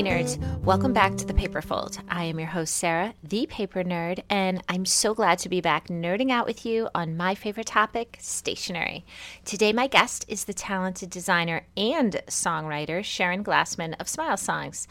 Hey nerds, welcome back to the Paperfold. I am your host, Sarah, the paper nerd, and I'm so glad to be back nerding out with you on my favorite topic, stationery. Today, my guest is the talented designer and songwriter Sharon Glassman of Smile Songs.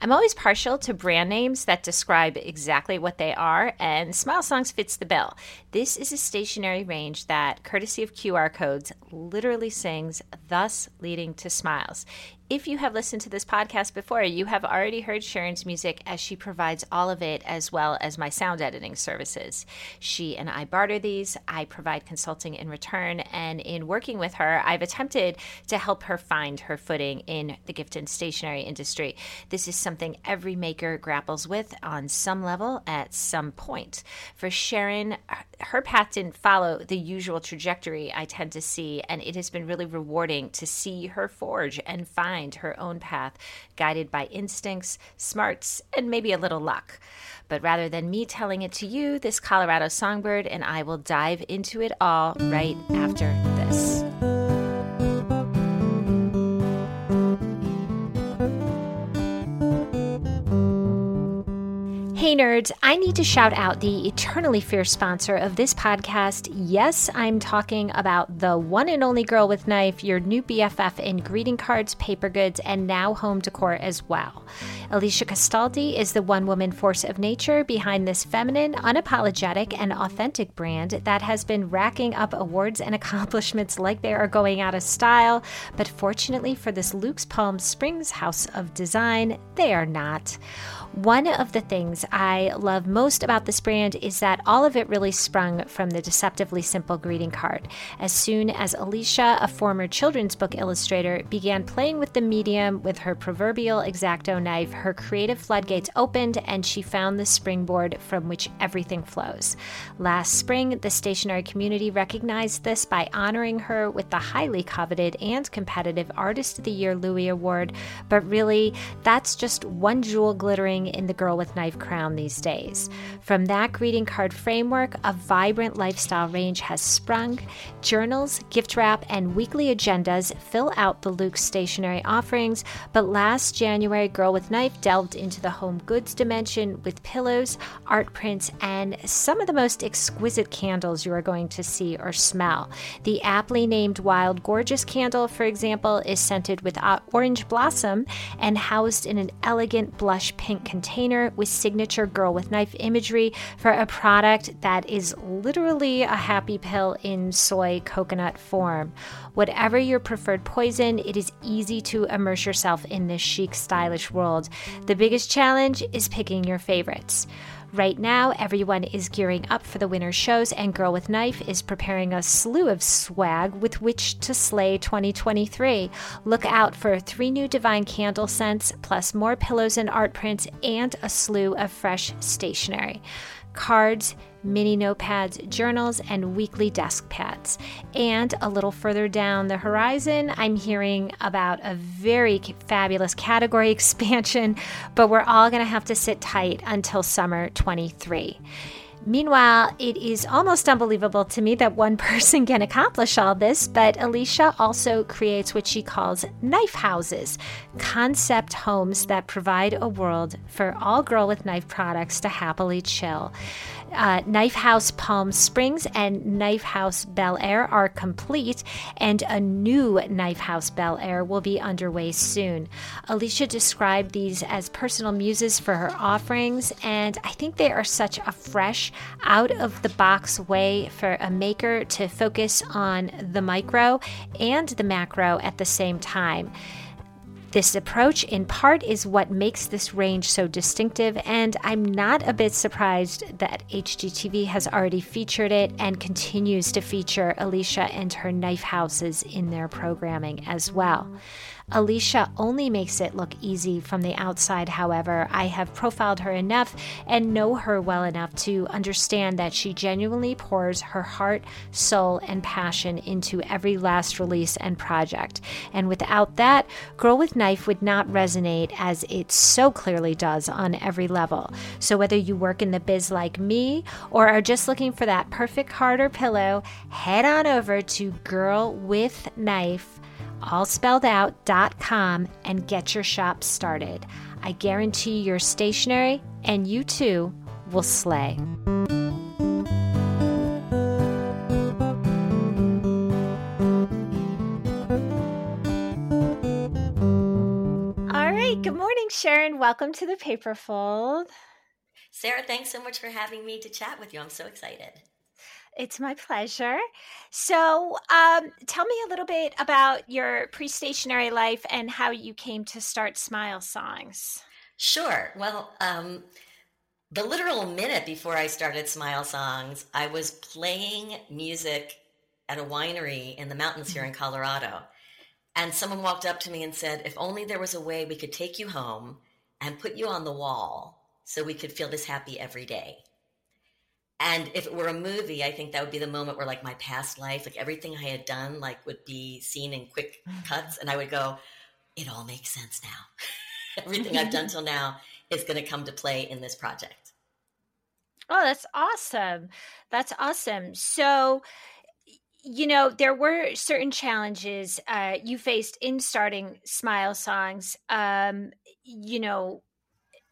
I'm always partial to brand names that describe exactly what they are, and Smile Songs fits the bill. This is a stationery range that, courtesy of QR codes, literally sings, thus leading to smiles. If you have listened to this podcast before, you have already heard Sharon's music as she provides all of it as well as my sound editing services. She and I barter these, I provide consulting in return, and in working with her, I've attempted to help her find her footing in the gift and stationery industry. This is something every maker grapples with on some level at some point. For Sharon, her path didn't follow the usual trajectory I tend to see, and it has been really rewarding to see her forge and find her own path, guided by instincts, smarts, and maybe a little luck. But rather than me telling it to you, this Colorado songbird and I will dive into it all right after this. Hey nerds, I need to shout out the eternally fierce sponsor of this podcast. Yes, I'm talking about the one and only Girl with Knife, your new BFF in greeting cards, paper goods, and now home decor as well. Alicia Castaldi is the one woman force of nature behind this feminine, unapologetic, and authentic brand that has been racking up awards and accomplishments like they are going out of style. But fortunately for this Luke's Palm Springs house of design, they are not. One of the things I love most about this brand is that all of it really sprung from the deceptively simple greeting card. As soon as Alicia, a former children's book illustrator, began playing with the medium with her proverbial X-Acto knife, her creative floodgates opened and she found the springboard from which everything flows. Last spring, the stationery community recognized this by honoring her with the highly coveted and competitive Artist of the Year Louie Award, but really, that's just one jewel glittering in the girl with knife crown these days. From that greeting card framework, a vibrant lifestyle range has sprung. Journals, gift wrap, and weekly agendas fill out the Luke stationery offerings, but last January, Girl with Knife delved into the home goods dimension with pillows, art prints, and some of the most exquisite candles you are going to see or smell. The aptly named Wild Gorgeous candle, for example, is scented with uh, orange blossom and housed in an elegant blush pink container with signature girl with knife imagery for a product that is literally a happy pill in soy coconut form. Whatever your preferred poison, it is easy to immerse yourself in this chic, stylish world. The biggest challenge is picking your favorites. Right now, everyone is gearing up for the winter shows, and Girl with Knife is preparing a slew of swag with which to slay 2023. Look out for three new Divine candle scents, plus more pillows and art prints, and a slew of fresh stationery cards, mini notepads, journals, and weekly desk pads. And a little further down the horizon, I'm hearing about a very fabulous category expansion, but we're all going to have to sit tight until summer 23. Meanwhile, it is almost unbelievable to me that one person can accomplish all this, but Alicia also creates what she calls knife houses, concept homes that provide a world for all Girl with Knife products to happily chill uh, Knife House Palm Springs and Knife House Bel Air are complete, and a new Knife House Bel Air will be underway soon. Alicia described these as personal muses for her offerings, and I think they are such a fresh, out of the box way for a maker to focus on the micro and the macro at the same time. This approach, in part, is what makes this range so distinctive, and I'm not a bit surprised that HGTV has already featured it and continues to feature Alicia and her knife houses in their programming as well. Alicia only makes it look easy from the outside, however. I have profiled her enough and know her well enough to understand that she genuinely pours her heart, soul, and passion into every last release and project. And without that, Girl with Knife would not resonate as it so clearly does on every level. So whether you work in the biz like me or are just looking for that perfect heart or pillow, head on over to Girl with Knife all spelled out, com and get your shop started. I guarantee your stationery and you too will slay. All right, good morning, Sharon. Welcome to the Paperfold. Sarah, thanks so much for having me to chat with you. I'm so excited. It's my pleasure. So, um, tell me a little bit about your pre stationary life and how you came to start Smile Songs. Sure. Well, um, the literal minute before I started Smile Songs, I was playing music at a winery in the mountains here in Colorado. And someone walked up to me and said, If only there was a way we could take you home and put you on the wall so we could feel this happy every day. And if it were a movie, I think that would be the moment where like my past life, like everything I had done, like would be seen in quick cuts, and I would go, "It all makes sense now. everything I've done till now is going to come to play in this project." Oh, that's awesome! That's awesome. So, you know, there were certain challenges uh, you faced in starting Smile Songs. Um, you know,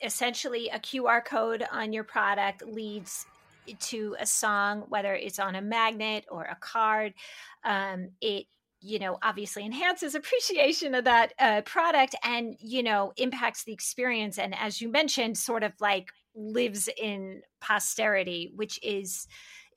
essentially a QR code on your product leads to a song, whether it's on a magnet or a card. Um, it you know obviously enhances appreciation of that uh, product and you know impacts the experience and as you mentioned sort of like lives in posterity which is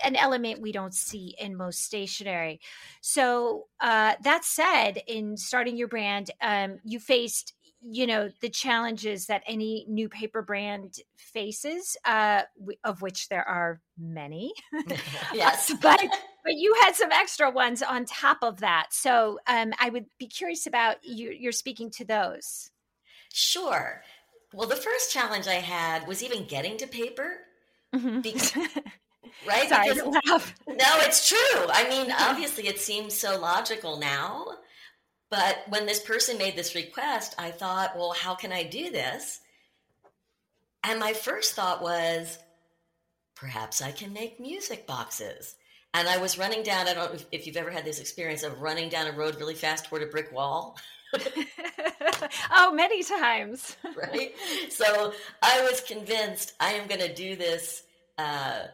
an element we don't see in most stationery so uh, that said in starting your brand um, you faced you know the challenges that any new paper brand faces uh, of which there are many yes. but but you had some extra ones on top of that. So um, i would be curious about you you're speaking to those. Sure. Well the first challenge i had was even getting to paper mm-hmm. because, right? Sorry, because, no it's true. I mean obviously it seems so logical now but when this person made this request, I thought, well, how can I do this? And my first thought was, perhaps I can make music boxes. And I was running down, I don't know if you've ever had this experience of running down a road really fast toward a brick wall. oh, many times. right? So I was convinced I am going to do this. Uh,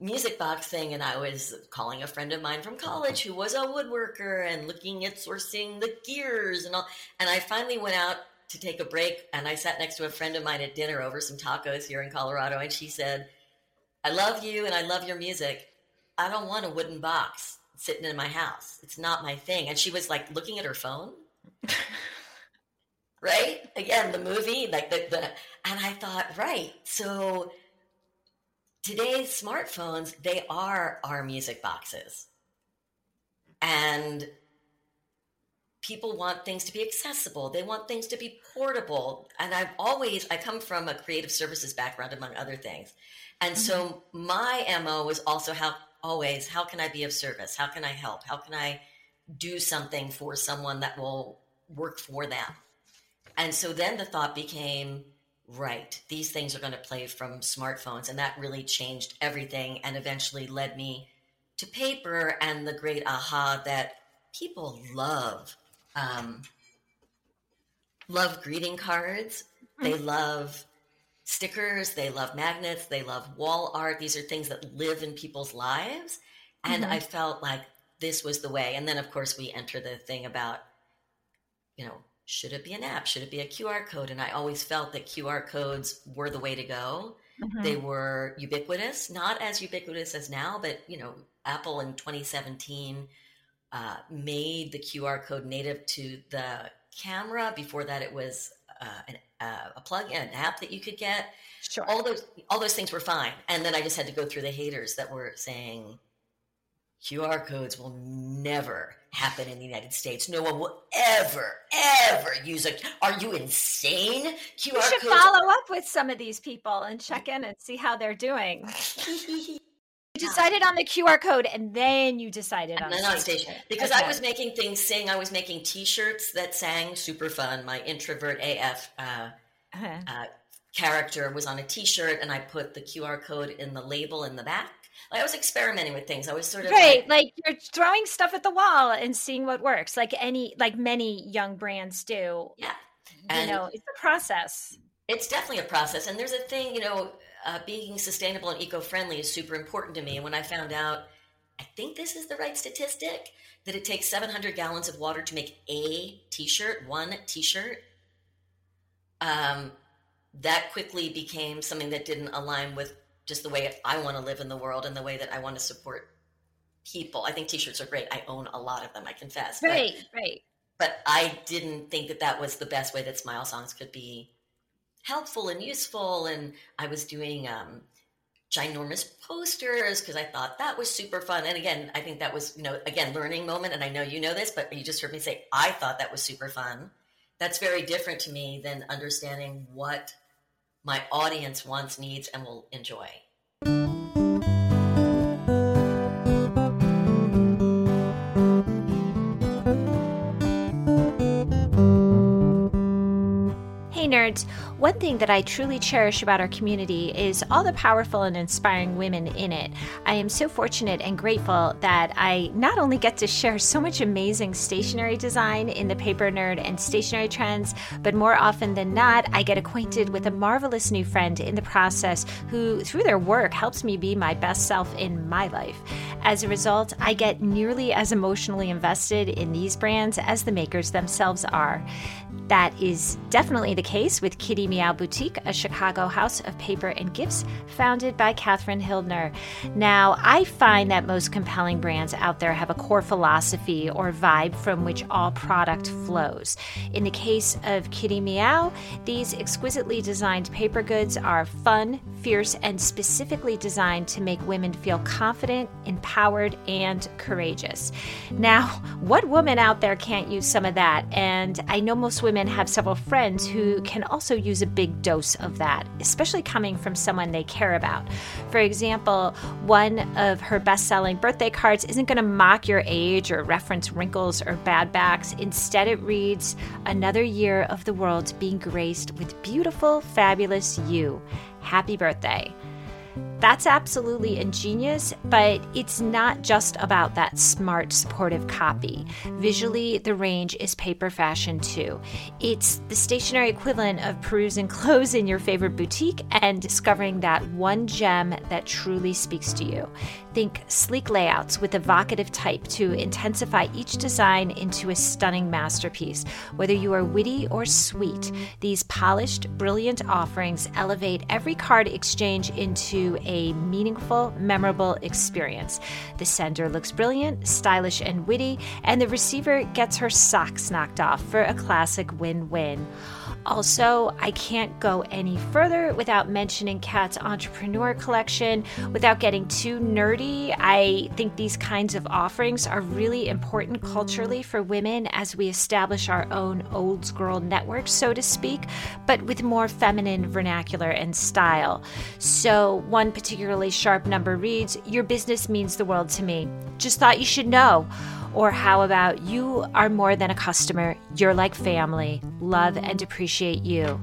music box thing and I was calling a friend of mine from college who was a woodworker and looking at sourcing the gears and all and I finally went out to take a break and I sat next to a friend of mine at dinner over some tacos here in Colorado and she said, "I love you and I love your music. I don't want a wooden box sitting in my house. It's not my thing." And she was like looking at her phone. right? Again, the movie like the, the and I thought, "Right. So today's smartphones, they are our music boxes. And people want things to be accessible. They want things to be portable. And I've always, I come from a creative services background, among other things. And mm-hmm. so my MO is also how, always, how can I be of service? How can I help? How can I do something for someone that will work for them? And so then the thought became, right, these things are going to play from smartphones. And that really changed everything and eventually led me to paper and the great aha that people love. Um, love greeting cards. They mm-hmm. love stickers. They love magnets. They love wall art. These are things that live in people's lives. And mm-hmm. I felt like this was the way. And then, of course, we enter the thing about, you know, should it be an app? Should it be a QR code? And I always felt that QR codes were the way to go. Mm-hmm. They were ubiquitous, not as ubiquitous as now, but you know, Apple in 2017 uh, made the QR code native to the camera. Before that, it was uh, an, uh, a plug-in, an app that you could get. Sure. All those all those things were fine, and then I just had to go through the haters that were saying QR codes will never happen in the United States. No one will ever, ever use a. Are you insane? QR you should codes follow up with some of these people and check in and see how they're doing. you decided on the QR code and then you decided and on, then on station. Because okay. I was making things sing. I was making T-shirts that sang super fun. My introvert AF uh, uh-huh. uh, character was on a T-shirt, and I put the QR code in the label in the back I was experimenting with things. I was sort of right, like, like, you're throwing stuff at the wall and seeing what works, like any, like many young brands do. Yeah, and, you know, it's a process. It's definitely a process. And there's a thing, you know, uh, being sustainable and eco friendly is super important to me. And when I found out, I think this is the right statistic, that it takes 700 gallons of water to make a t shirt, one t shirt, um, that quickly became something that didn't align with just the way I want to live in the world and the way that I want to support people. I think t-shirts are great. I own a lot of them, I confess. Right, but, right. But I didn't think that that was the best way that Smile Songs could be helpful and useful. And I was doing um, ginormous posters because I thought that was super fun. And again, I think that was, you know, again, learning moment. And I know you know this, but you just heard me say, I thought that was super fun. That's very different to me than understanding what my audience wants, needs, and will enjoy. Hey, nerds, one thing that I truly cherish about our community is all the powerful and inspiring women in it. I am so fortunate and grateful that I not only get to share so much amazing stationery design in the Paper Nerd and stationery trends, but more often than not, I get acquainted with a marvelous new friend in the process who, through their work, helps me be my best self in my life. As a result, I get nearly as emotionally invested in these brands as the makers themselves are. That is definitely the case with Kitty Meow Boutique, a Chicago house of paper and gifts founded by Catherine Hildner. Now, I find that most compelling brands out there have a core philosophy or vibe from which all product flows. In the case of Kitty Meow, these exquisitely designed paper goods are fun, fierce, and specifically designed to make women feel confident, empowered, and courageous. Now, what woman out there can't use some of that? And I know most women women have several friends who can also use a big dose of that, especially coming from someone they care about. For example, one of her best selling birthday cards isn't going to mock your age or reference wrinkles or bad backs. Instead, it reads, Another year of the world being graced with beautiful, fabulous you. Happy birthday. That's absolutely ingenious, but it's not just about that smart, supportive copy. Visually, the range is paper fashion too. It's the stationary equivalent of perusing clothes in your favorite boutique and discovering that one gem that truly speaks to you. Think sleek layouts with evocative type to intensify each design into a stunning masterpiece. Whether you are witty or sweet, these polished, brilliant offerings elevate every card exchange into a a meaningful, memorable experience. The sender looks brilliant, stylish, and witty, and the receiver gets her socks knocked off for a classic win win. Also, I can't go any further without mentioning Kat's Entrepreneur Collection. Without getting too nerdy, I think these kinds of offerings are really important culturally for women as we establish our own old girl network, so to speak, but with more feminine vernacular and style. So, one particularly sharp number reads Your business means the world to me. Just thought you should know. Or how about you are more than a customer, you're like family, love and appreciate you.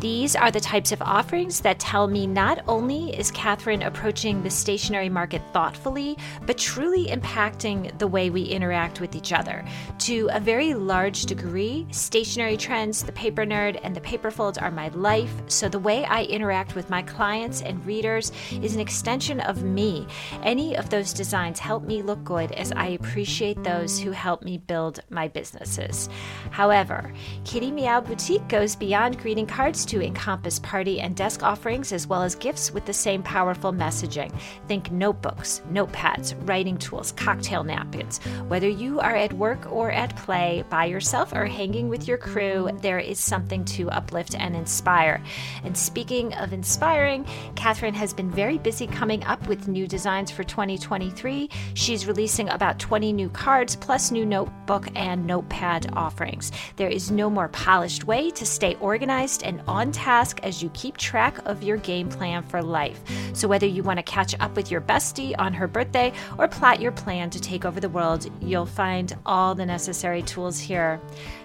These are the types of offerings that tell me not only is Catherine approaching the stationary market thoughtfully, but truly impacting the way we interact with each other. To a very large degree, stationary trends, the paper nerd, and the paper folds are my life, so the way I interact with my clients and readers is an extension of me. Any of those designs help me look good as I appreciate those who help me build my businesses. However, Kitty Meow Boutique goes beyond greeting cards to encompass party and desk offerings as well as gifts with the same powerful messaging. Think notebooks, notepads, writing tools, cocktail napkins. Whether you are at work or at play, by yourself or hanging with your crew, there is something to uplift and inspire. And speaking of inspiring, Catherine has been very busy coming up with new designs for 2023. She's releasing about 20 new cards plus new notebook and notepad offerings. There is no more polished way to stay organized and on on task as you keep track of your game plan for life. So, whether you want to catch up with your bestie on her birthday or plot your plan to take over the world, you'll find all the necessary tools here.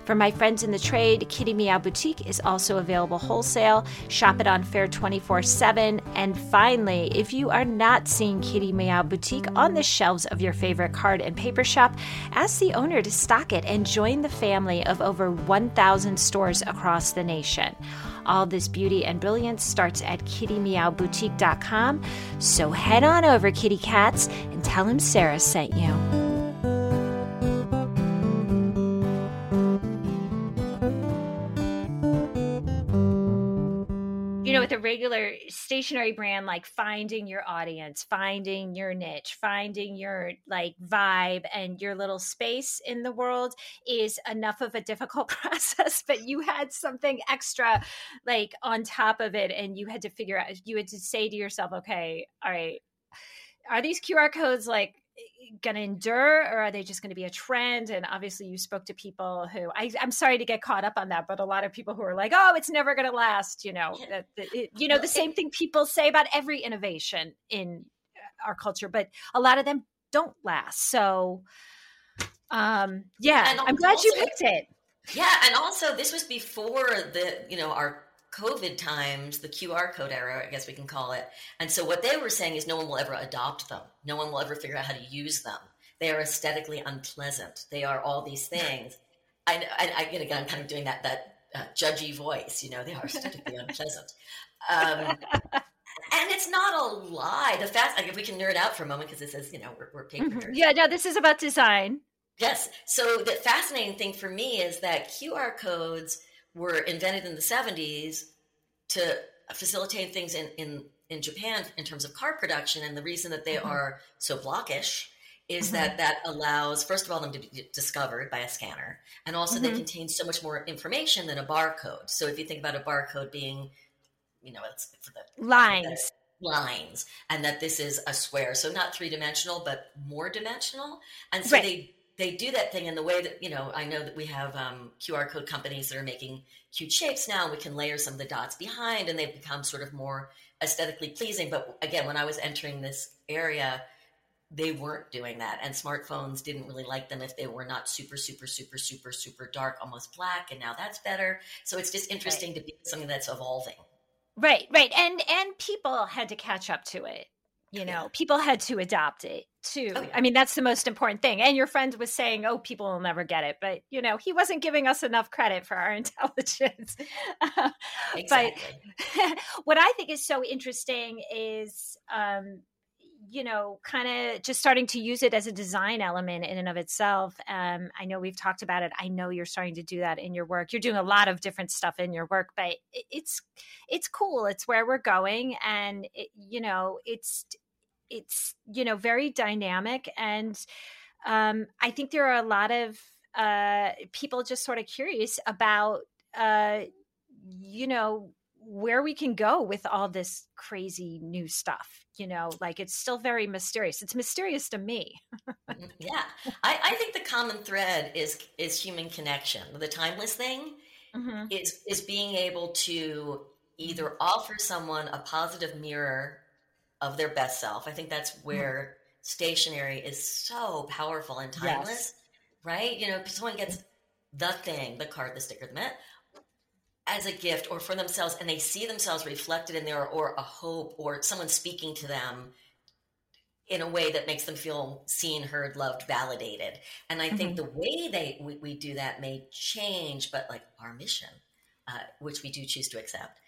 For my friends in the trade, Kitty Meow Boutique is also available wholesale. Shop it on Faire 24 7. And finally, if you are not seeing Kitty Meow Boutique on the shelves of your favorite card and paper shop, ask the owner to stock it and join the family of over 1,000 stores across the nation. All this beauty and brilliance starts at kittymeowboutique.com. So head on over, kitty cats, and tell him Sarah sent you. Regular stationary brand, like finding your audience, finding your niche, finding your like vibe and your little space in the world is enough of a difficult process. But you had something extra like on top of it, and you had to figure out, you had to say to yourself, okay, all right, are these QR codes like going to endure or are they just going to be a trend? And obviously you spoke to people who I, am sorry to get caught up on that but a lot of people who are like oh it's never going to last you know yeah. it, you know the same thing people say about every innovation in uh, our culture but a lot of them don't last. So um yeah i'm glad you picked it. Yeah and also this was before the you know our COVID times, the QR code era, I guess we can call it. And so what they were saying is no one will ever adopt them. No one will ever figure out how to use them. They are aesthetically unpleasant. They are all these things. I, I, I again, I'm kind of doing that that uh, judgy voice. You know, they are aesthetically unpleasant. Um, and it's not a lie. The fact, like, if we can nerd out for a moment, because it says, you know, we're, we're paper mm-hmm. Yeah, no, this is about design. Yes. So the fascinating thing for me is that QR codes were invented in the 70s to facilitate things in, in, in Japan in terms of car production. And the reason that they mm-hmm. are so blockish is mm-hmm. that that allows, first of all, them to be discovered by a scanner. And also, mm-hmm. they contain so much more information than a barcode. So if you think about a barcode being, you know, it's for the lines. lines and that this is a square so not three dimensional but more dimensional and so right. they they do that thing in the way that you know i know that we have um, qr code companies that are making cute shapes now we can layer some of the dots behind and they've become sort of more aesthetically pleasing. But again when i was entering this area they weren't doing that and smartphones didn't really like them if they were not super super super super super dark almost black and now that's better. So it's just interesting right. to be something that's evolving. Right right and and people had to catch up to it you know people had to adopt it too. oh, yeah. i mean that's the most important thing. And your friend was saying oh people will never get it. But you know he wasn't giving us enough credit for our intelligence. Exactly. but what i think is so interesting is um, you know, kind of just starting to use it as a design element in and of itself. Um, I know we've talked about it. I know you're starting to do that in your work. You're doing a lot of different stuff in your work, but it's it's cool. It's where we're going, and it, you know, it's it's you know very dynamic and um, i think there are a lot of uh, people just sort of curious about uh, you know where we can go with all this crazy new stuff you know like it's still very mysterious it's mysterious to me mm, yeah I, I, think the common thread is is human connection the timeless thing mm-hmm. is is being able to either offer someone a positive mirror of their best self. I think that's mm-hmm. where mm-hmm. stationery is so powerful and timeless, yes. right? You know, someone gets the thing, the card, the sticker, the mint, as a gift or for themselves, and they see themselves reflected in there, or a hope, or someone speaking to them in a way that makes them feel seen, heard, loved, validated. And I mm-hmm. think the way they we, we, do that may change, but like our mission, uh, which we do choose to accept,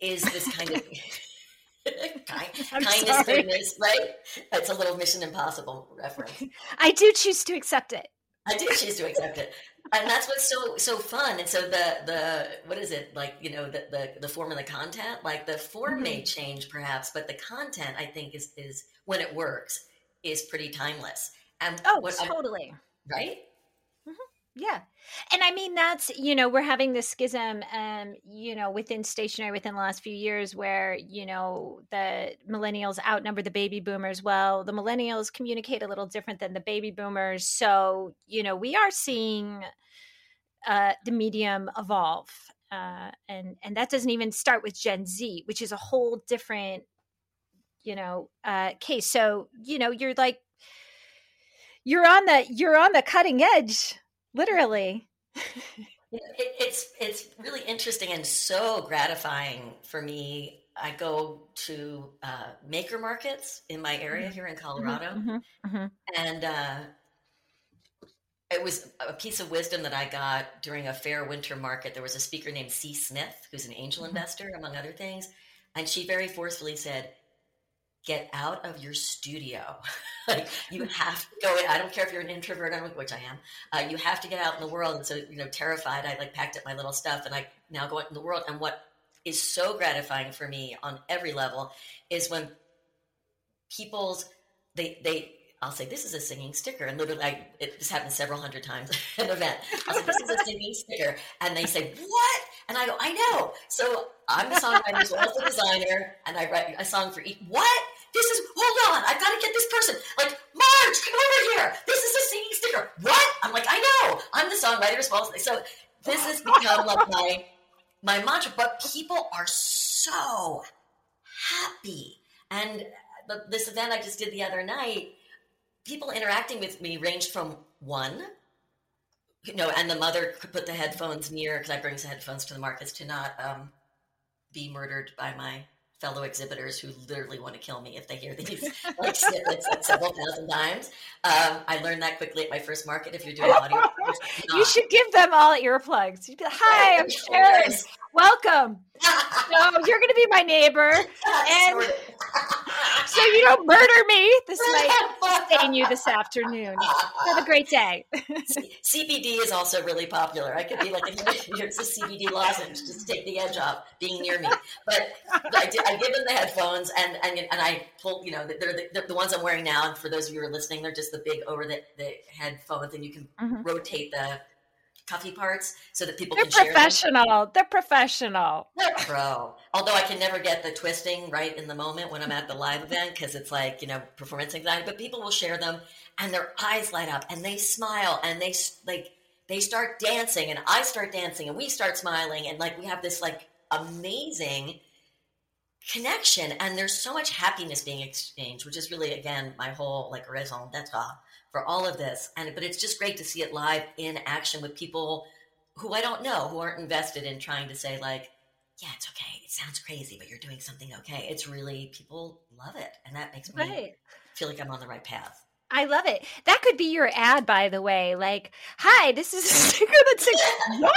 is this kind of kind, kindness, goodness, right? It's a little Mission Impossible reference. I do choose to accept it. I do choose to accept it, and that's what's so so fun. And so the the what is it like? You know the the, the form and the content. Like the form mm-hmm. may change perhaps, but the content I think is is when it works is pretty timeless. And oh, totally I, right. Yeah. And I mean, that's, you know, we're having this schism, um, you know, within stationery within the last few years where, you know, the millennials outnumber the baby boomers. Well, the millennials communicate a little different than the baby boomers. So, you know, we are seeing uh, the medium evolve. Uh, and, and that doesn't even start with Gen Z, which is a whole different, you know, uh, case. So, you know, you're like, you're on the, you're on the cutting edge literally it, it's it's really interesting and so gratifying for me. I go to uh, maker markets in my area mm-hmm. here in Colorado, mm-hmm. Mm-hmm. and uh, it was a piece of wisdom that I got during a fair winter market. There was a speaker named C. Smith, who's an angel mm-hmm. investor, among other things, and she very forcefully said, "Get out of your studio." like you have to go in. I don't care if you're an introvert, which I am. Uh, you have to get out in the world. And so, you know, terrified, I like packed up my little stuff and I now go out in the world. And what is so gratifying for me on every level is when people's they they I'll say this is a singing sticker, and literally, I, it, this happened several hundred times at an event. I was like, "This is a singing sticker," and they say, "What?" And I go, "I know." So I'm the songwriter as well as the designer, and I write a song for each. What? This is hold on, I've got to get this person. Like, Marge, come over here. This is a singing sticker. What? I'm like, I know. I'm the songwriter well. So this has become like my my mantra. But people are so happy. And this event I just did the other night, people interacting with me ranged from one, you know, and the mother could put the headphones near because I bring the headphones to the markets to not um, be murdered by my fellow exhibitors who literally want to kill me if they hear these like snippets several thousand times. Um, I learned that quickly at my first market. If you're doing audio, you should give them all earplugs. You'd be like, "Hi, I'm Sharon. Welcome." no, you're going to be my neighbor, and so you don't murder me. This might sustain you this afternoon. Have a great day. CBD is also really popular. I could be like, here's a CBD lozenge, just take the edge off being near me. But, but I, I, give them the headphones, and and, and I pull. You know, they're the, they're the, ones I'm wearing now. And for those of you who are listening, they're just the big over the, the headphones, and you can mm-hmm. rotate the cuffy parts so that people can share. They're can professional. They're professional. They're pro. Although I can never get the twisting right in the moment when I'm at the live event because it's like, you know, performance anxiety, but people will share them and their eyes light up and they smile and they like they start dancing and I start dancing and we start smiling and like we have this like amazing connection and there's so much happiness being exchanged, which is really again my whole like raison d'etre for all of this. And but it's just great to see it live in action with people who I don't know, who aren't invested in trying to say like, yeah, it's okay. It sounds crazy, but you're doing something okay. It's really people love it, and that makes me right. feel like I'm on the right path. I love it. That could be your ad, by the way. Like, hi, this is a sticker that says what?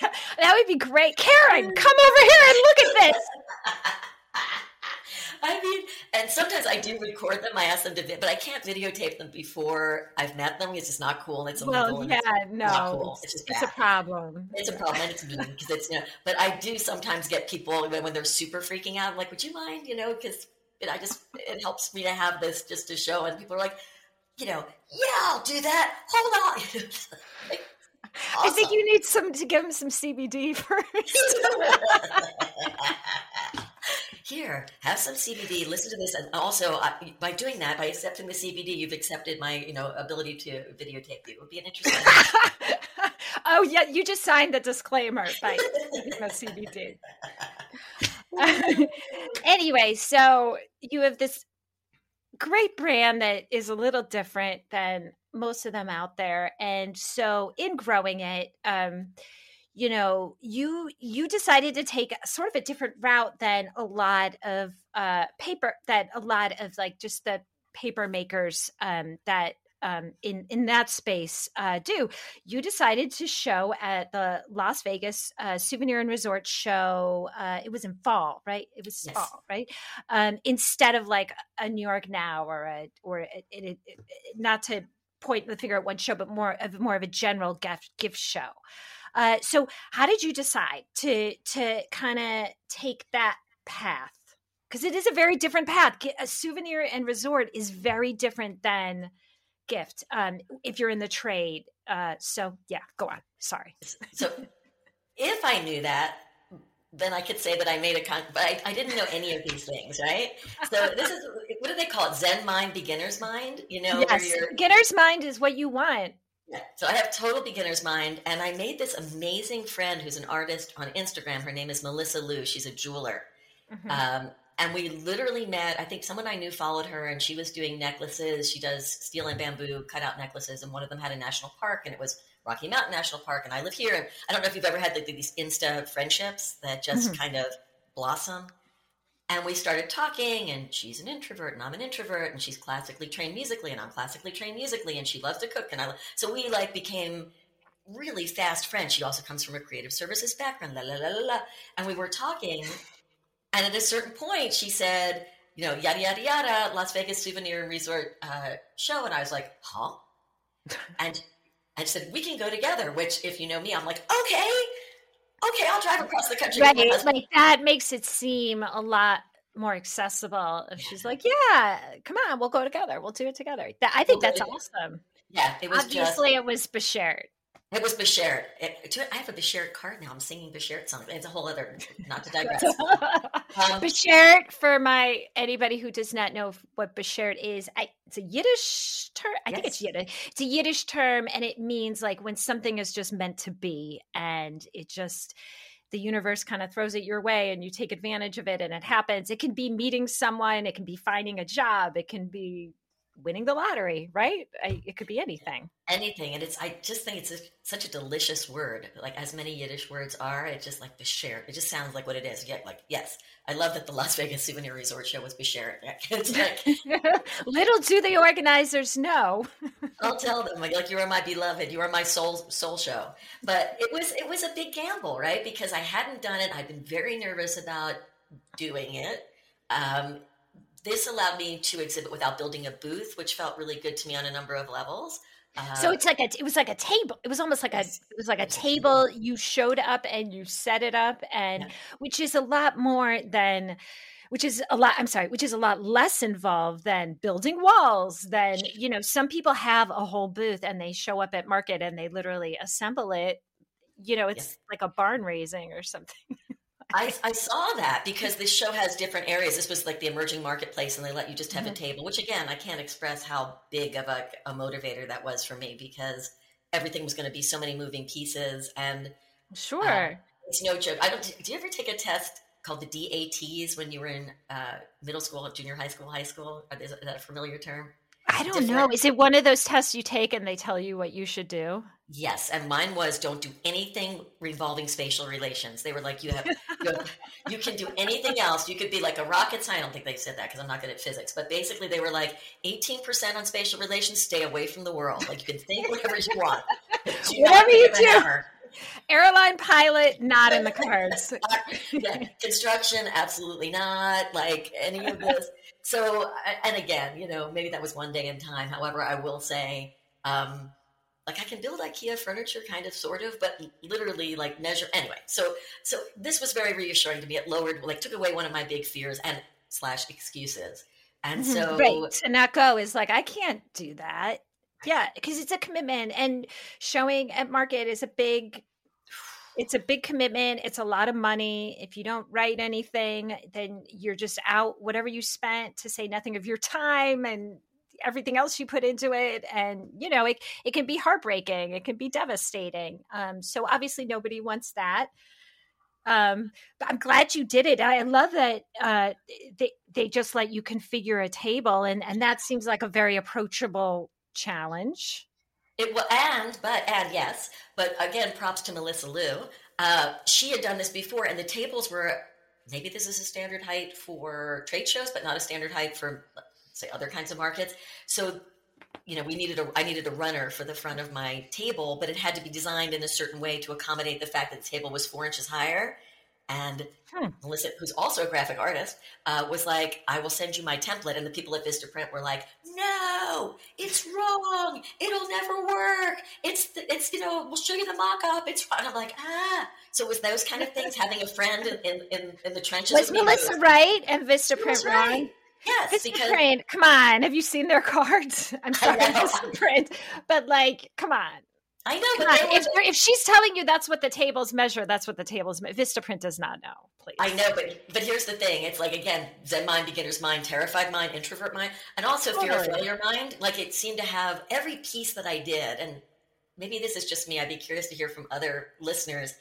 that would be great. Karen, come over here and look at this. I mean, and sometimes I do record them. I ask them to, but I can't videotape them before I've met them. It's just not cool. It's illegal. Well, yeah, it's no, cool. it's, it's a problem. It's a problem, and it's mean because it's you know. But I do sometimes get people when, when they're super freaking out. I'm like, would you mind? You know, because I just it helps me to have this just to show, and people are like, you know, yeah, I'll do that. Hold on. like, Awesome. I think you need some to give him some CBD first here, have some CBD, listen to this. And also, uh, by doing that, by accepting the CBD, you've accepted my, you know, ability to videotape you. It would be an interesting. oh, yeah. You just signed the disclaimer by the CBD. anyway, so you have this great brand that is a little different than most of them out there. And so, in growing it, um, you know you you decided to take sort of a different route than a lot of uh paper that a lot of like just the paper makers um that um, in in that space uh, do. You decided to show at the Las Vegas uh, Souvenir and Resort Show. Uh, it was in fall, right? It was yes. fall, right? Um, instead of like a New York Now or a or it, it, it, not to point the finger at one show, but more of more of a general gift gift show. Uh, so, how did you decide to to kind of take that path? Because it is a very different path. A souvenir and resort is very different than gift um, if you're in the trade. Uh, so, yeah, go on. Sorry. So, if I knew that, then I could say that I made a con, but I, I, didn't know any of these things, right? So this is what do they call it? Zen mind, beginner's mind. You know, yes, beginner's mind is what you want. So I have total beginner's mind, and I made this amazing friend who's an artist on Instagram. Her name is Melissa Liu. She's a jeweler. Mm-hmm. Um, and we literally met. I think someone I knew followed her, and she was doing necklaces. She does steel and bamboo cutout necklaces, and one of them had a national park, and it was Rocky Mountain National Park, and I live here. And I don't know if you've ever had like, these Insta friendships that just mm-hmm. kind of blossom. And we started talking, and she's an introvert, and I'm an introvert, and she's classically trained musically, and I'm classically trained musically, and she loves to cook, and I so we like became really fast friends. She also comes from a creative services background, la la la la la. And we were talking, and at a certain point, she said, you know, yada yada yada, Las Vegas Souvenir and Resort uh, show, and I was like, huh? and I said, we can go together. Which, if you know me, I'm like, okay, okay, I'll drive across the country. Right, like that makes it seem a lot more accessible. If she's like, yeah, come on, we'll go together. We'll do it together. That, I think that's awesome. Yeah, it was obviously just, it was Bashert. It was Bashert. I have a Bashert card now. I'm singing Bashert songs. It's a whole other, not to digress. um, Bashert, for my anybody who does not know what Bashert is, I, it's a Yiddish term. I yes. think it's Yiddish. It's a Yiddish term, and it means like when something is just meant to be, and it just the universe kind of throws it your way and you take advantage of it and it happens. It can be meeting someone, it can be finding a job, it can be winning the lottery, right? I, it could be anything. Anything, and it's I just think it's a, such a delicious word. Like as many Yiddish words are, it's just like Bashert. It just sounds like what it is. Yeah, like yes, I love that the Las Vegas Souvenir Resort show was Bashert. It's like little do the organizers know. I'll tell them like, like you are my beloved, you are my soul soul show. But it was it was a big gamble, right? Because I hadn't done it. I've been very nervous about doing it. Um, this allowed me to exhibit without building a booth, which felt really good to me on a number of levels. Uh, so it's like a it was like a table. It was almost like a it was like a table. You showed up and you set it up, and yeah. which is a lot more than which is a lot i'm sorry which is a lot less involved than building walls than you know some people have a whole booth and they show up at market and they literally assemble it you know it's yeah. like a barn raising or something I, I, saw that because this show has different areas. This was like the emerging marketplace, and they let you just have mm-hmm. a table, which again, I can't express how big of a, a motivator that was for me because everything was going to be so many moving pieces. And sure, uh, it's no joke. I don't. Did you ever take a test called the DATs when you were in uh, middle school, junior high school, high school? Is that a familiar term? I don't know. Is it one of those tests you take and they tell you what you should do? Yes, and mine was don't do anything revolving spatial relations. They were like, you have, you, can do anything else. You could be like a rocket scientist. I don't think they said that because I'm not good at physics, but basically they were like 18% on spatial relations. Stay away from the world. Like you can think whatever you want. whatever you do. Airline pilot, not in the cards. yeah. Construction, absolutely not. Like any of this. So, and again, you know, maybe that was one day in time. However, I will say, um, like I can build IKEA furniture, kind of, sort of, but literally like measure anyway. So, so this was very reassuring to me. It lowered, like, took away one of my big fears and slash excuses. And mm-hmm. so, right to not go is like I can't do that. Yeah, because it's a commitment, and showing at market is a big it's a big commitment it's a lot of money if you don't write anything then you're just out whatever you spent to say nothing of your time and everything else you put into it and you know it, it can be heartbreaking it can be devastating um, so obviously nobody wants that um, but i'm glad you did it i love that uh, they, they just let you configure a table and and that seems like a very approachable challenge it will, and but and yes, but again, props to Melissa Liu. Uh, she had done this before, and the tables were maybe this is a standard height for trade shows, but not a standard height for say other kinds of markets. So, you know, we needed a I needed a runner for the front of my table, but it had to be designed in a certain way to accommodate the fact that the table was four inches higher. And hmm. Melissa, who's also a graphic artist, uh, was like, I will send you my template. And the people at Vistaprint were like, no, it's wrong. It'll never work. It's, it's you know, we'll show you the mock up. It's wrong. I'm like, ah. So it was those kind of things, having a friend in, in, in, the trenches. Was Melissa right and Vistaprint right? wrong? Yes, Vistaprint. Because, come on, have you seen their cards? I'm sorry, Vistaprint, but like, come on. I know, but if, if she's telling you that's what the tables measure, that's what the tables measure. Vistaprint does not know. Please. I know, but but here's the thing: it's like again, Zen mind, beginner's mind, terrified mind, introvert mind, and also totally. fear of failure mind. Like it seemed to have every piece that I did, and maybe this is just me. I'd be curious to hear from other listeners.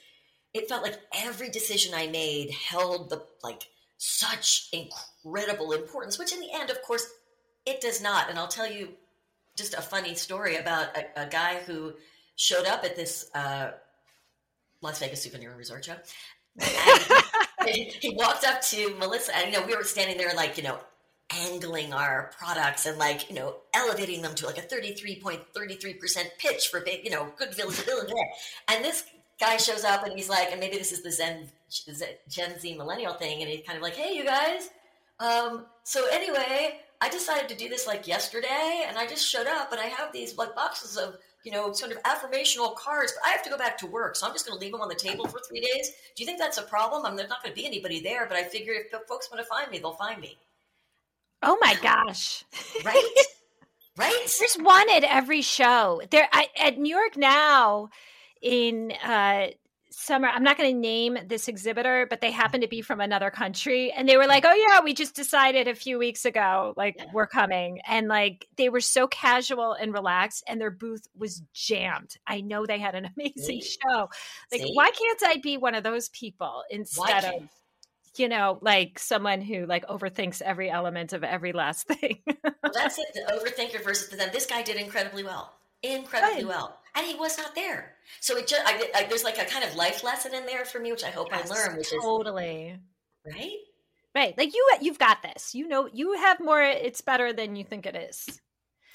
It felt like every decision I made held the like such incredible importance, which in the end, of course, it does not. And I'll tell you just a funny story about a, a guy who showed up at this uh, Las Vegas souvenir resort show. he, he walked up to Melissa, and you know, we were standing there, like you know, angling our products and like you know elevating them to like a 33.33% pitch for big you know good visibility and this guy shows up and he's like and maybe this is the zen gen z millennial thing and he's kind of like hey you guys um, so anyway i decided to do this like yesterday and i just showed up and i have these like boxes of you know sort of affirmational cards but i have to go back to work so i'm just going to leave them on the table for three days do you think that's a problem i mean there's not going to be anybody there but i figure if folks want to find me they'll find me Oh my gosh. Right? right? There's one at every show. There I, at New York now in uh summer i'm not going to name this exhibitor but they mm-hmm. happen to be from another country and they were like oh yeah we just decided a few weeks ago like yeah. we're coming and like they were so casual and relaxed and their booth was jammed i know they had an amazing See? show like See? why can't i be one of those people instead of you know, like someone who like overthinks every element of every last thing. well, that's it. The overthinker versus the This guy did incredibly well, incredibly well, and he was not there. So it just I, I, there's like a kind of life lesson in there for me, which I hope yes, I learn. Which totally is, right, right. Like you, you've got this. You know, you have more. It's better than you think it is.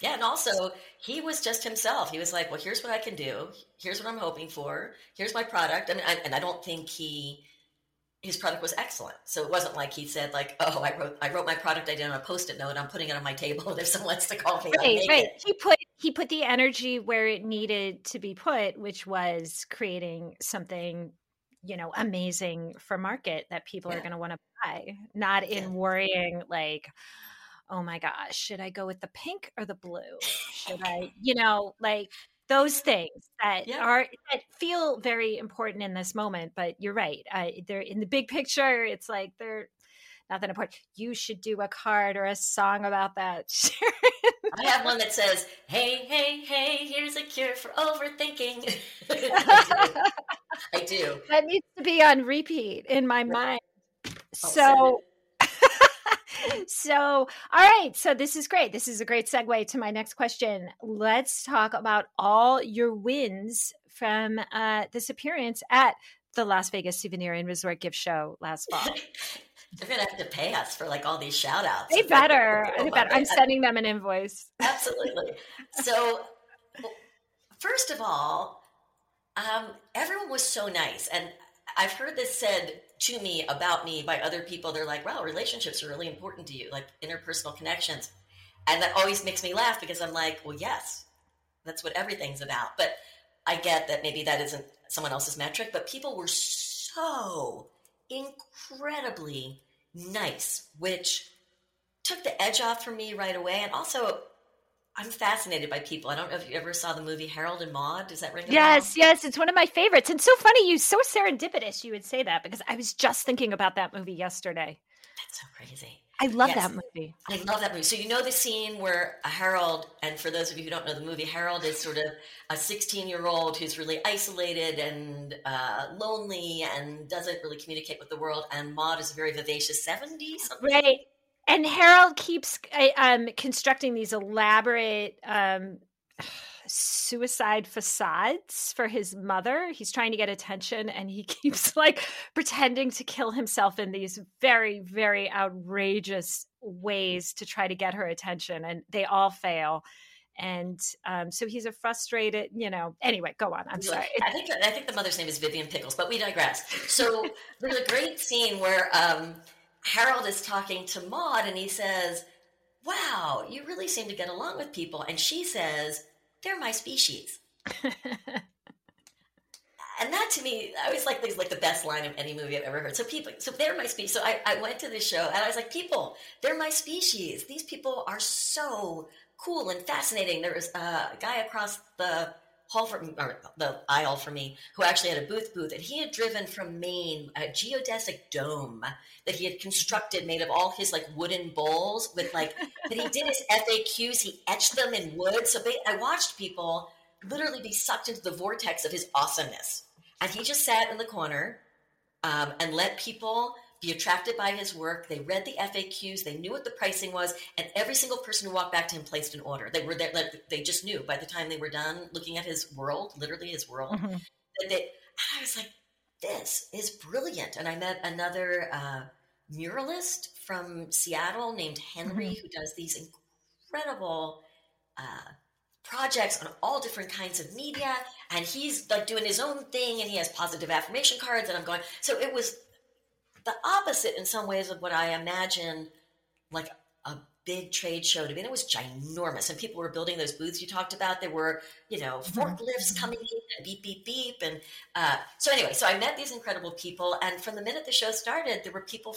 Yeah, and also he was just himself. He was like, "Well, here's what I can do. Here's what I'm hoping for. Here's my product." I mean, I, and I don't think he his product was excellent. So it wasn't like he said like, "Oh, I wrote I wrote my product idea on a post-it note. I'm putting it on my table, and if someone wants to call me, right, right." It. He put he put the energy where it needed to be put, which was creating something you know amazing for market that people yeah. are going to want to buy, not in yeah. worrying like. Oh my gosh, should I go with the pink or the blue? Should I, you know, like those things that yeah. are that feel very important in this moment but you're right uh, they're in the big picture it's like they're not that important. You should do a card or a song about that. I have one that says hey hey hey here's a cure for overthinking. I do. That needs to be on repeat in my mind. So so, all right. So, this is great. This is a great segue to my next question. Let's talk about all your wins from uh, this appearance at the Las Vegas Souvenir and Resort Gift Show last fall. They're gonna have to pay us for like all these shout outs. They better. They better. I'm sending them an invoice. Absolutely. So, first of all, um, everyone was so nice, and I've heard this said to me about me by other people. They're like, wow, relationships are really important to you, like interpersonal connections. And that always makes me laugh because I'm like, well, yes, that's what everything's about. But I get that maybe that isn't someone else's metric, but people were so incredibly nice, which took the edge off for me right away. And also, I'm fascinated by people. I don't know if you ever saw the movie Harold and Maude. Does that ring a Yes, bell? yes. It's one of my favorites. And so funny, you so serendipitous you would say that because I was just thinking about that movie yesterday. That's so crazy. I love yes, that movie. I love that movie. So you know the scene where Harold, and for those of you who don't know the movie, Harold is sort of a 16 year old who's really isolated and uh, lonely and doesn't really communicate with the world, and Maude is a very vivacious 70 something. Right and Harold keeps uh, um, constructing these elaborate um, suicide facades for his mother. He's trying to get attention, and he keeps like pretending to kill himself in these very, very outrageous ways to try to get her attention, and they all fail. And um, so he's a frustrated, you know. Anyway, go on. I'm sorry. I think I think the mother's name is Vivian Pickles, but we digress. So there's a great scene where. Um, Harold is talking to Maude and he says, Wow, you really seem to get along with people. And she says, They're my species. and that to me, I always like like the best line of any movie I've ever heard. So people, so they're my species. So I, I went to this show and I was like, people, they're my species. These people are so cool and fascinating. There was a guy across the hall for or the aisle for me who actually had a booth booth and he had driven from Maine a geodesic dome that he had constructed made of all his like wooden bowls with like that he did his FAQs he etched them in wood so I watched people literally be sucked into the vortex of his awesomeness. And he just sat in the corner um, and let people be attracted by his work. They read the FAQs, they knew what the pricing was, and every single person who walked back to him placed an order. They were there, like, they just knew by the time they were done looking at his world, literally his world, mm-hmm. that they, I was like, this is brilliant. And I met another uh, muralist from Seattle named Henry mm-hmm. who does these incredible uh, projects on all different kinds of media. And he's like doing his own thing and he has positive affirmation cards. And I'm going, so it was the opposite in some ways of what I imagine like a big trade show to be. And it was ginormous. And people were building those booths you talked about. There were, you know, mm-hmm. forklifts coming in and beep, beep, beep. And uh, so anyway, so I met these incredible people. And from the minute the show started, there were people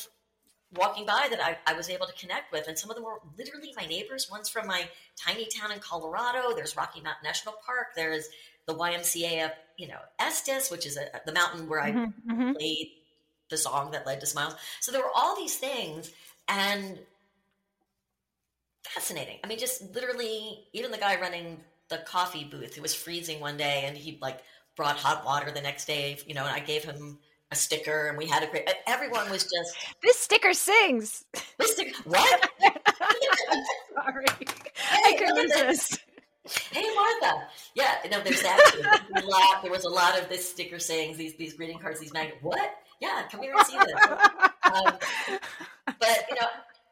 walking by that I, I was able to connect with. And some of them were literally my neighbors. One's from my tiny town in Colorado. There's Rocky Mountain National Park. There's the YMCA of, you know, Estes, which is a, the mountain where I mm-hmm, mm-hmm. played the song that led to Smiles. So there were all these things and fascinating. I mean, just literally, even the guy running the coffee booth, it was freezing one day and he like brought hot water the next day, you know, and I gave him a sticker and we had a great, everyone was just. This sticker sings. This sticker, what? Sorry. Hey, I couldn't resist. Hey Martha, yeah, no, there's that too. a lot, there was a lot of this sticker sayings, these these greeting cards, these mag. What? Yeah, come here and see this. um, but you know,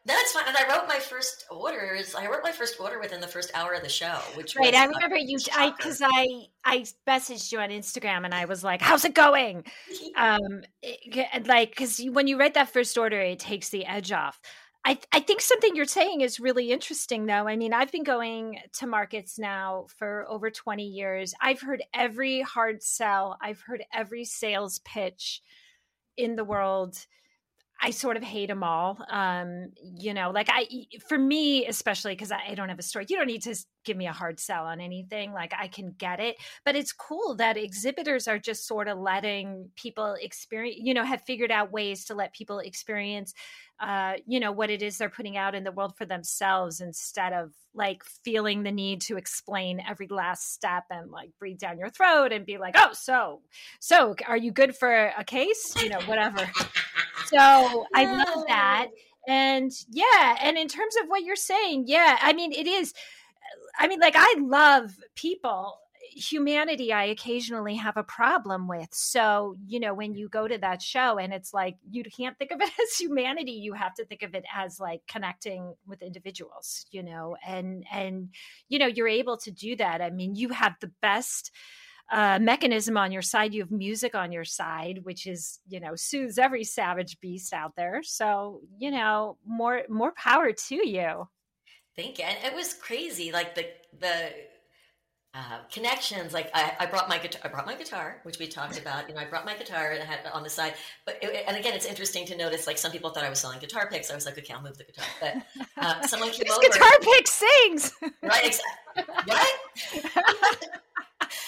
that's fine. And I wrote my first orders. I wrote my first order within the first hour of the show, which right. I remember you. I because I I messaged you on Instagram and I was like, "How's it going?" um, it, like because when you write that first order, it takes the edge off. I, I think something you're saying is really interesting, though. I mean, I've been going to markets now for over 20 years. I've heard every hard sell, I've heard every sales pitch in the world I sort of hate them all. Um, you know, like I, for me, especially because I, I, don't have a story, you don't need to give me a hard sell on anything. Like I can get it, but it's cool that exhibitors are just sort of letting people experience, you know, have figured out ways to let people experience uh, you know, what it is they're putting out in the world for themselves instead of like feeling the need to explain every last step and like breathe down your throat and be like, oh, so, so are you good for a case? You know, whatever. so I love that. And yeah, and in terms of what you're saying, yeah, I mean, it is. I mean, like, I love people humanity I occasionally have a problem with. So, you know, when you go to that show and it's like you can't think of it as humanity, you have to think of it as like connecting with individuals, you know, and and you know, you're able to do that. I mean, you have the best uh, mechanism on your side. You have music on your side, which is you know soothes every savage beast out there. So you know more more power to you. Thank you. And it was crazy, like the the uh, connections. Like I, I, brought my guitar, I brought my guitar, which we talked about. You know, I brought my guitar and I had on the side. But it, and again, it's interesting to notice. Like some people thought I was selling guitar picks. I was like, okay, I'll move the guitar. But uh, someone came over. Guitar pick sings. Right. Exactly. What?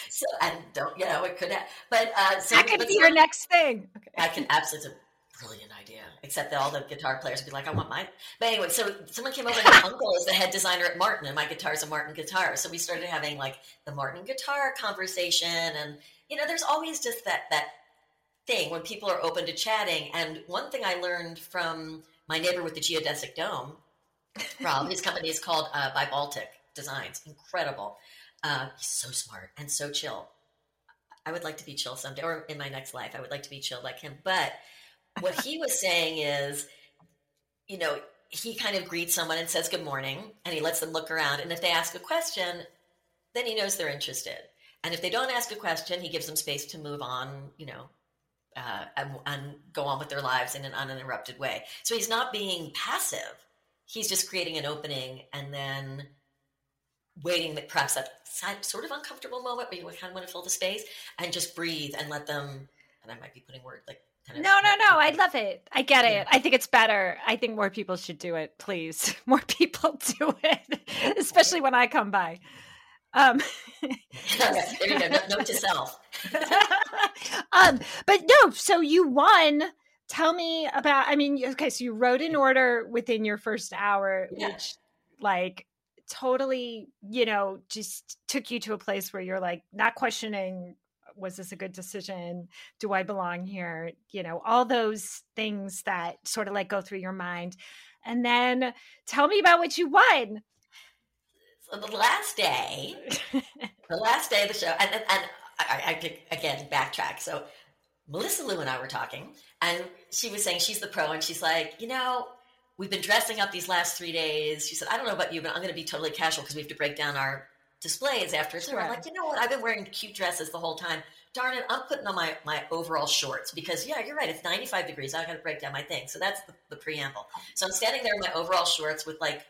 so and don't you know it could have, but uh, so, that could be your next thing. Okay. I can absolutely brilliant idea. Except that all the guitar players would be like, I want mine. But anyway, so someone came over and my uncle is the head designer at Martin and my guitar is a Martin guitar. So we started having like the Martin guitar conversation and you know, there's always just that that thing when people are open to chatting. And one thing I learned from my neighbor with the geodesic dome, Rob, his company is called uh, by Baltic Designs. Incredible. Uh, he's so smart and so chill. I would like to be chill someday, or in my next life, I would like to be chill like him. But what he was saying is, you know, he kind of greets someone and says good morning and he lets them look around. And if they ask a question, then he knows they're interested. And if they don't ask a question, he gives them space to move on, you know, uh, and, and go on with their lives in an uninterrupted way. So he's not being passive. He's just creating an opening and then waiting that perhaps that sort of uncomfortable moment where you kind of want to fill the space and just breathe and let them and I might be putting word like no, no, no. I love it. I get it. I think it's better. I think more people should do it, please. More people do it, especially when I come by. Um, there you go. Note to self. um, but no, so you won. Tell me about. I mean, okay, so you wrote an order within your first hour, yeah. which, like, totally, you know, just took you to a place where you're like not questioning was this a good decision? Do I belong here? You know, all those things that sort of like go through your mind. And then tell me about what you won. So the last day, the last day of the show, and, and, I, I could again backtrack. So Melissa Lou and I were talking, and she was saying she's the pro, and she's like, you know, we've been dressing up these last three days. She said, I don't know about you, but I'm going to be totally casual because we have to break down our displays after. So sure. I'm like, you know what? I've been wearing cute dresses the whole time. Darn it, I'm putting on my, my overall shorts because, yeah, you're right. It's 95 degrees. I got to break down my thing. So that's the, the preamble. So I'm standing there in my overall shorts with like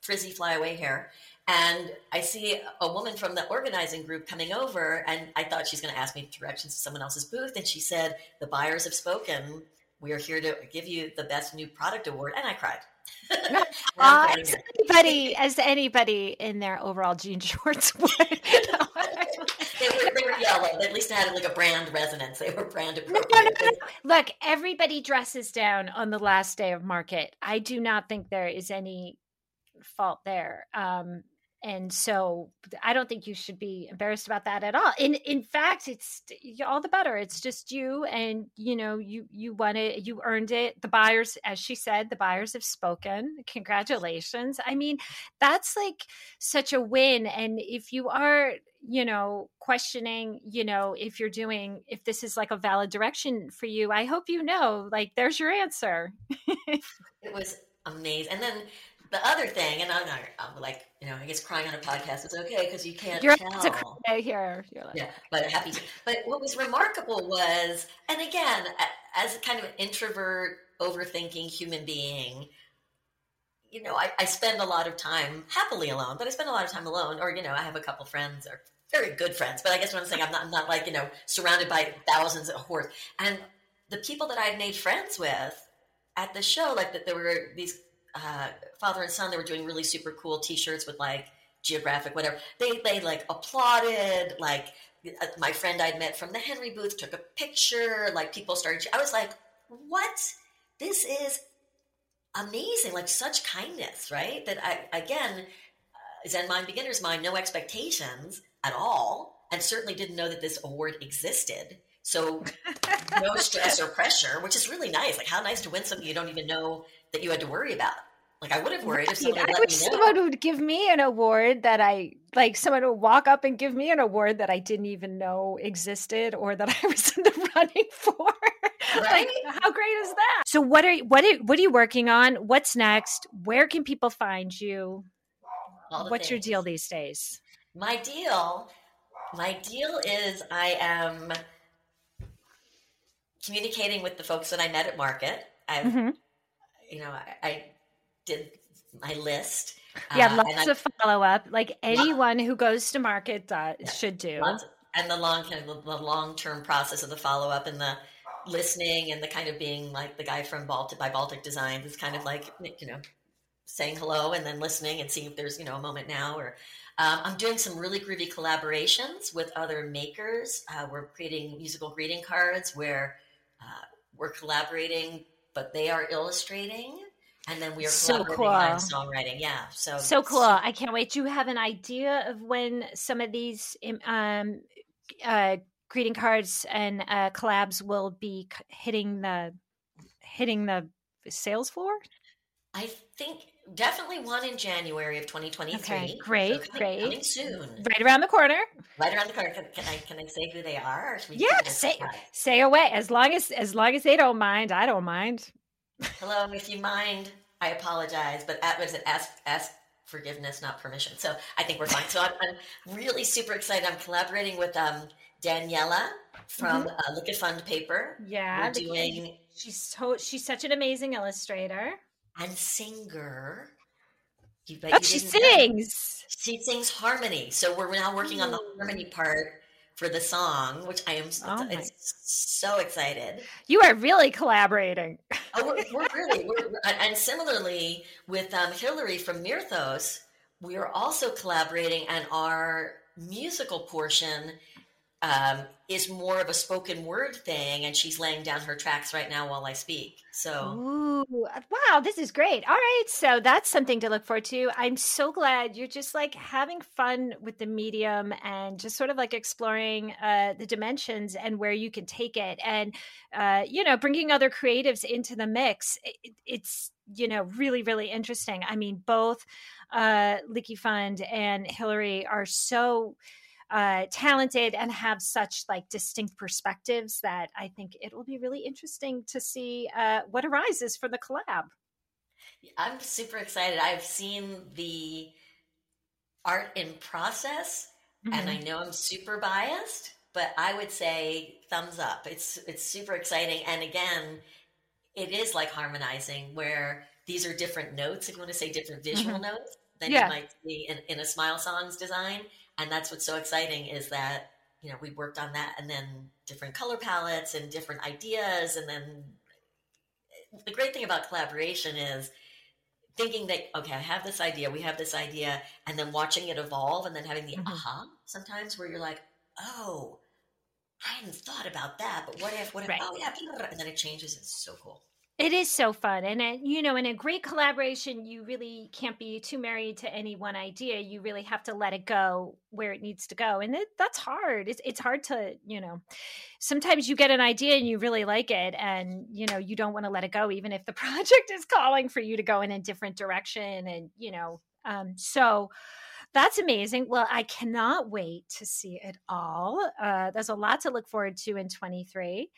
frizzy flyaway hair. And I see a woman from the organizing group coming over, and I thought she's going to ask me directions to someone else's booth. And she said, The buyers have spoken. We are here to give you the best new product award. And I cried. uh, as anybody, as anybody in their overall jean shorts would. they, were, they were yellow. At least had like a brand resonance. They were brand appropriate. No, no, no. Look, everybody dresses down on the last day of market. I do not think there is any fault there. Um, and so i don't think you should be embarrassed about that at all. In in fact it's all the better. It's just you and you know you you won it you earned it. The buyers as she said the buyers have spoken. Congratulations. I mean that's like such a win. And if you are you know questioning you know if you're doing if this is like a valid direction for you i hope you know like there's your answer. It was amazing. And then the other thing, and I'm, not, I'm like, you know, I guess crying on a podcast is okay because you can't You're tell. here. You're like, yeah, but happy. To, but what was remarkable was, and again, as kind of an introvert, overthinking human being, you know, I, I spend a lot of time happily alone, but I spend a lot of time alone. Or you know, I have a couple friends or very good friends, but I guess what I'm saying, I'm not, I'm not like you know surrounded by thousands of horse. And the people that I made friends with at the show, like that, there were these uh, father and son, they were doing really super cool T-shirts with like geographic whatever. They they like applauded. Like uh, my friend I'd met from the Henry booth took a picture. Like people started. I was like, what? This is amazing. Like such kindness, right? That I again, uh, Zen Mind Beginner's Mind, no expectations at all, and certainly didn't know that this award existed. So no stress or pressure, which is really nice. Like how nice to win something you don't even know that you had to worry about. Like I would have worried right. if someone I wish someone would give me an award that I like. Someone would walk up and give me an award that I didn't even know existed or that I was in the running for. Right? like, how great is that? So, what are you what are what are you working on? What's next? Where can people find you? What's things. your deal these days? My deal, my deal is I am communicating with the folks that I met at market. I've mm-hmm you know, I, I did my list. Yeah, uh, lots of follow up, like anyone who goes to market does, yeah, should do. And the long kind of the long term process of the follow up and the listening and the kind of being like the guy from Baltic by Baltic Designs is kind of like you know saying hello and then listening and seeing if there's you know a moment now or um, I'm doing some really groovy collaborations with other makers. Uh, we're creating musical greeting cards where uh, we're collaborating but they are illustrating and then we are so cool. on songwriting. Yeah so so cool. I can't wait. Do you have an idea of when some of these um uh greeting cards and uh collabs will be hitting the hitting the sales floor? I think definitely one in january of 2023 okay great so coming, great coming soon right around the corner right around the corner can, can i can i say who they are yeah say say away as long as as long as they don't mind i don't mind Hello, if you mind, I apologize, but at was it ask ask forgiveness, not permission. So I think we're fine. So I'm, I'm really super excited. I'm collaborating with um, Daniela from mm-hmm. uh, Liquid Fund Paper. Yeah, we're doing. She's so she's such an amazing illustrator and singer. You, oh, she sings. Know. She sings harmony. So we're now working on the harmony part for the song, which I am oh so excited. You are really collaborating. oh, we're, we're really, we're, and similarly with um, Hillary from Myrthos, we are also collaborating, and our musical portion um, is more of a spoken word thing, and she's laying down her tracks right now while I speak. So, Ooh, wow, this is great. All right, so that's something to look forward to. I'm so glad you're just like having fun with the medium and just sort of like exploring uh, the dimensions and where you can take it, and uh, you know, bringing other creatives into the mix. It, it's you know really really interesting. I mean, both uh, Leaky Fund and Hillary are so uh, talented and have such like distinct perspectives that I think it will be really interesting to see uh, what arises for the collab. I'm super excited. I've seen the art in process, mm-hmm. and I know I'm super biased, but I would say thumbs up. It's it's super exciting, and again, it is like harmonizing where these are different notes. If you want to say different visual mm-hmm. notes than yeah. you might see in, in a Smile Songs design and that's what's so exciting is that you know we worked on that and then different color palettes and different ideas and then the great thing about collaboration is thinking that okay i have this idea we have this idea and then watching it evolve and then having the mm-hmm. aha sometimes where you're like oh i hadn't thought about that but what if what if right. oh yeah and then it changes it's so cool it is so fun. And, it, you know, in a great collaboration, you really can't be too married to any one idea. You really have to let it go where it needs to go. And it, that's hard. It's, it's hard to, you know, sometimes you get an idea and you really like it and, you know, you don't want to let it go, even if the project is calling for you to go in a different direction. And, you know, um, so, that's amazing. Well, I cannot wait to see it all. Uh, there's a lot to look forward to in 23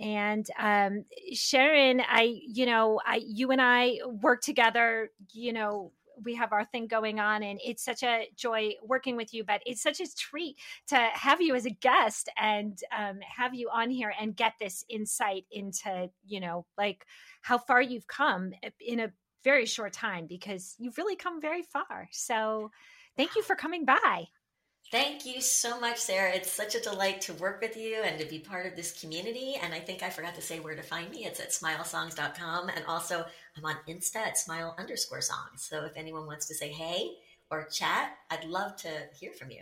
and um, sharon i you know i you and i work together you know we have our thing going on and it's such a joy working with you but it's such a treat to have you as a guest and um, have you on here and get this insight into you know like how far you've come in a very short time because you've really come very far. So thank you for coming by Thank you so much, Sarah. It's such a delight to work with you and to be part of this community. And I think I forgot to say where to find me. It's at smilesongs.com. And also, I'm on Insta at smile underscore songs. So if anyone wants to say hey or chat, I'd love to hear from you.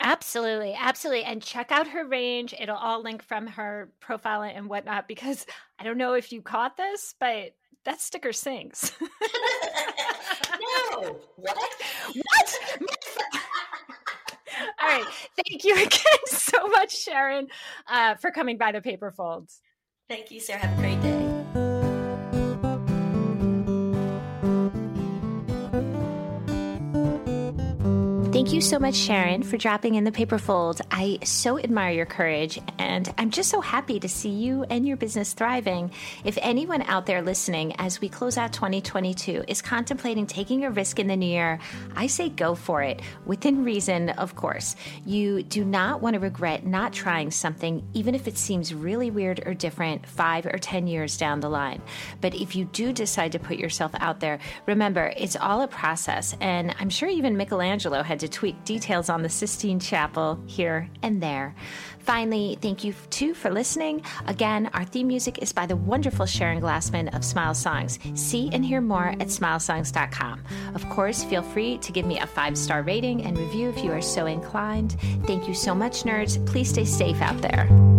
Absolutely, absolutely. And check out her range. It'll all link from her profile and whatnot because I don't know if you caught this, but that sticker sings. no. What? What? All right. Thank you again so much, Sharon, uh, for coming by the paper folds. Thank you, Sarah. Have a great day. Thank you so much, Sharon, for dropping in the paper fold. I so admire your courage, and I'm just so happy to see you and your business thriving. If anyone out there listening, as we close out 2022, is contemplating taking a risk in the new year, I say go for it, within reason, of course. You do not want to regret not trying something, even if it seems really weird or different five or 10 years down the line. But if you do decide to put yourself out there, remember, it's all a process, and I'm sure even Michelangelo had to tweak details on the Sistine Chapel here and there. Finally, thank you too for listening. Again, our theme music is by the wonderful Sharon Glassman of Smile Songs. See and hear more at smilesongs.com. Of course, feel free to give me a five star rating and review if you are so inclined. Thank you so much, nerds. Please stay safe out there.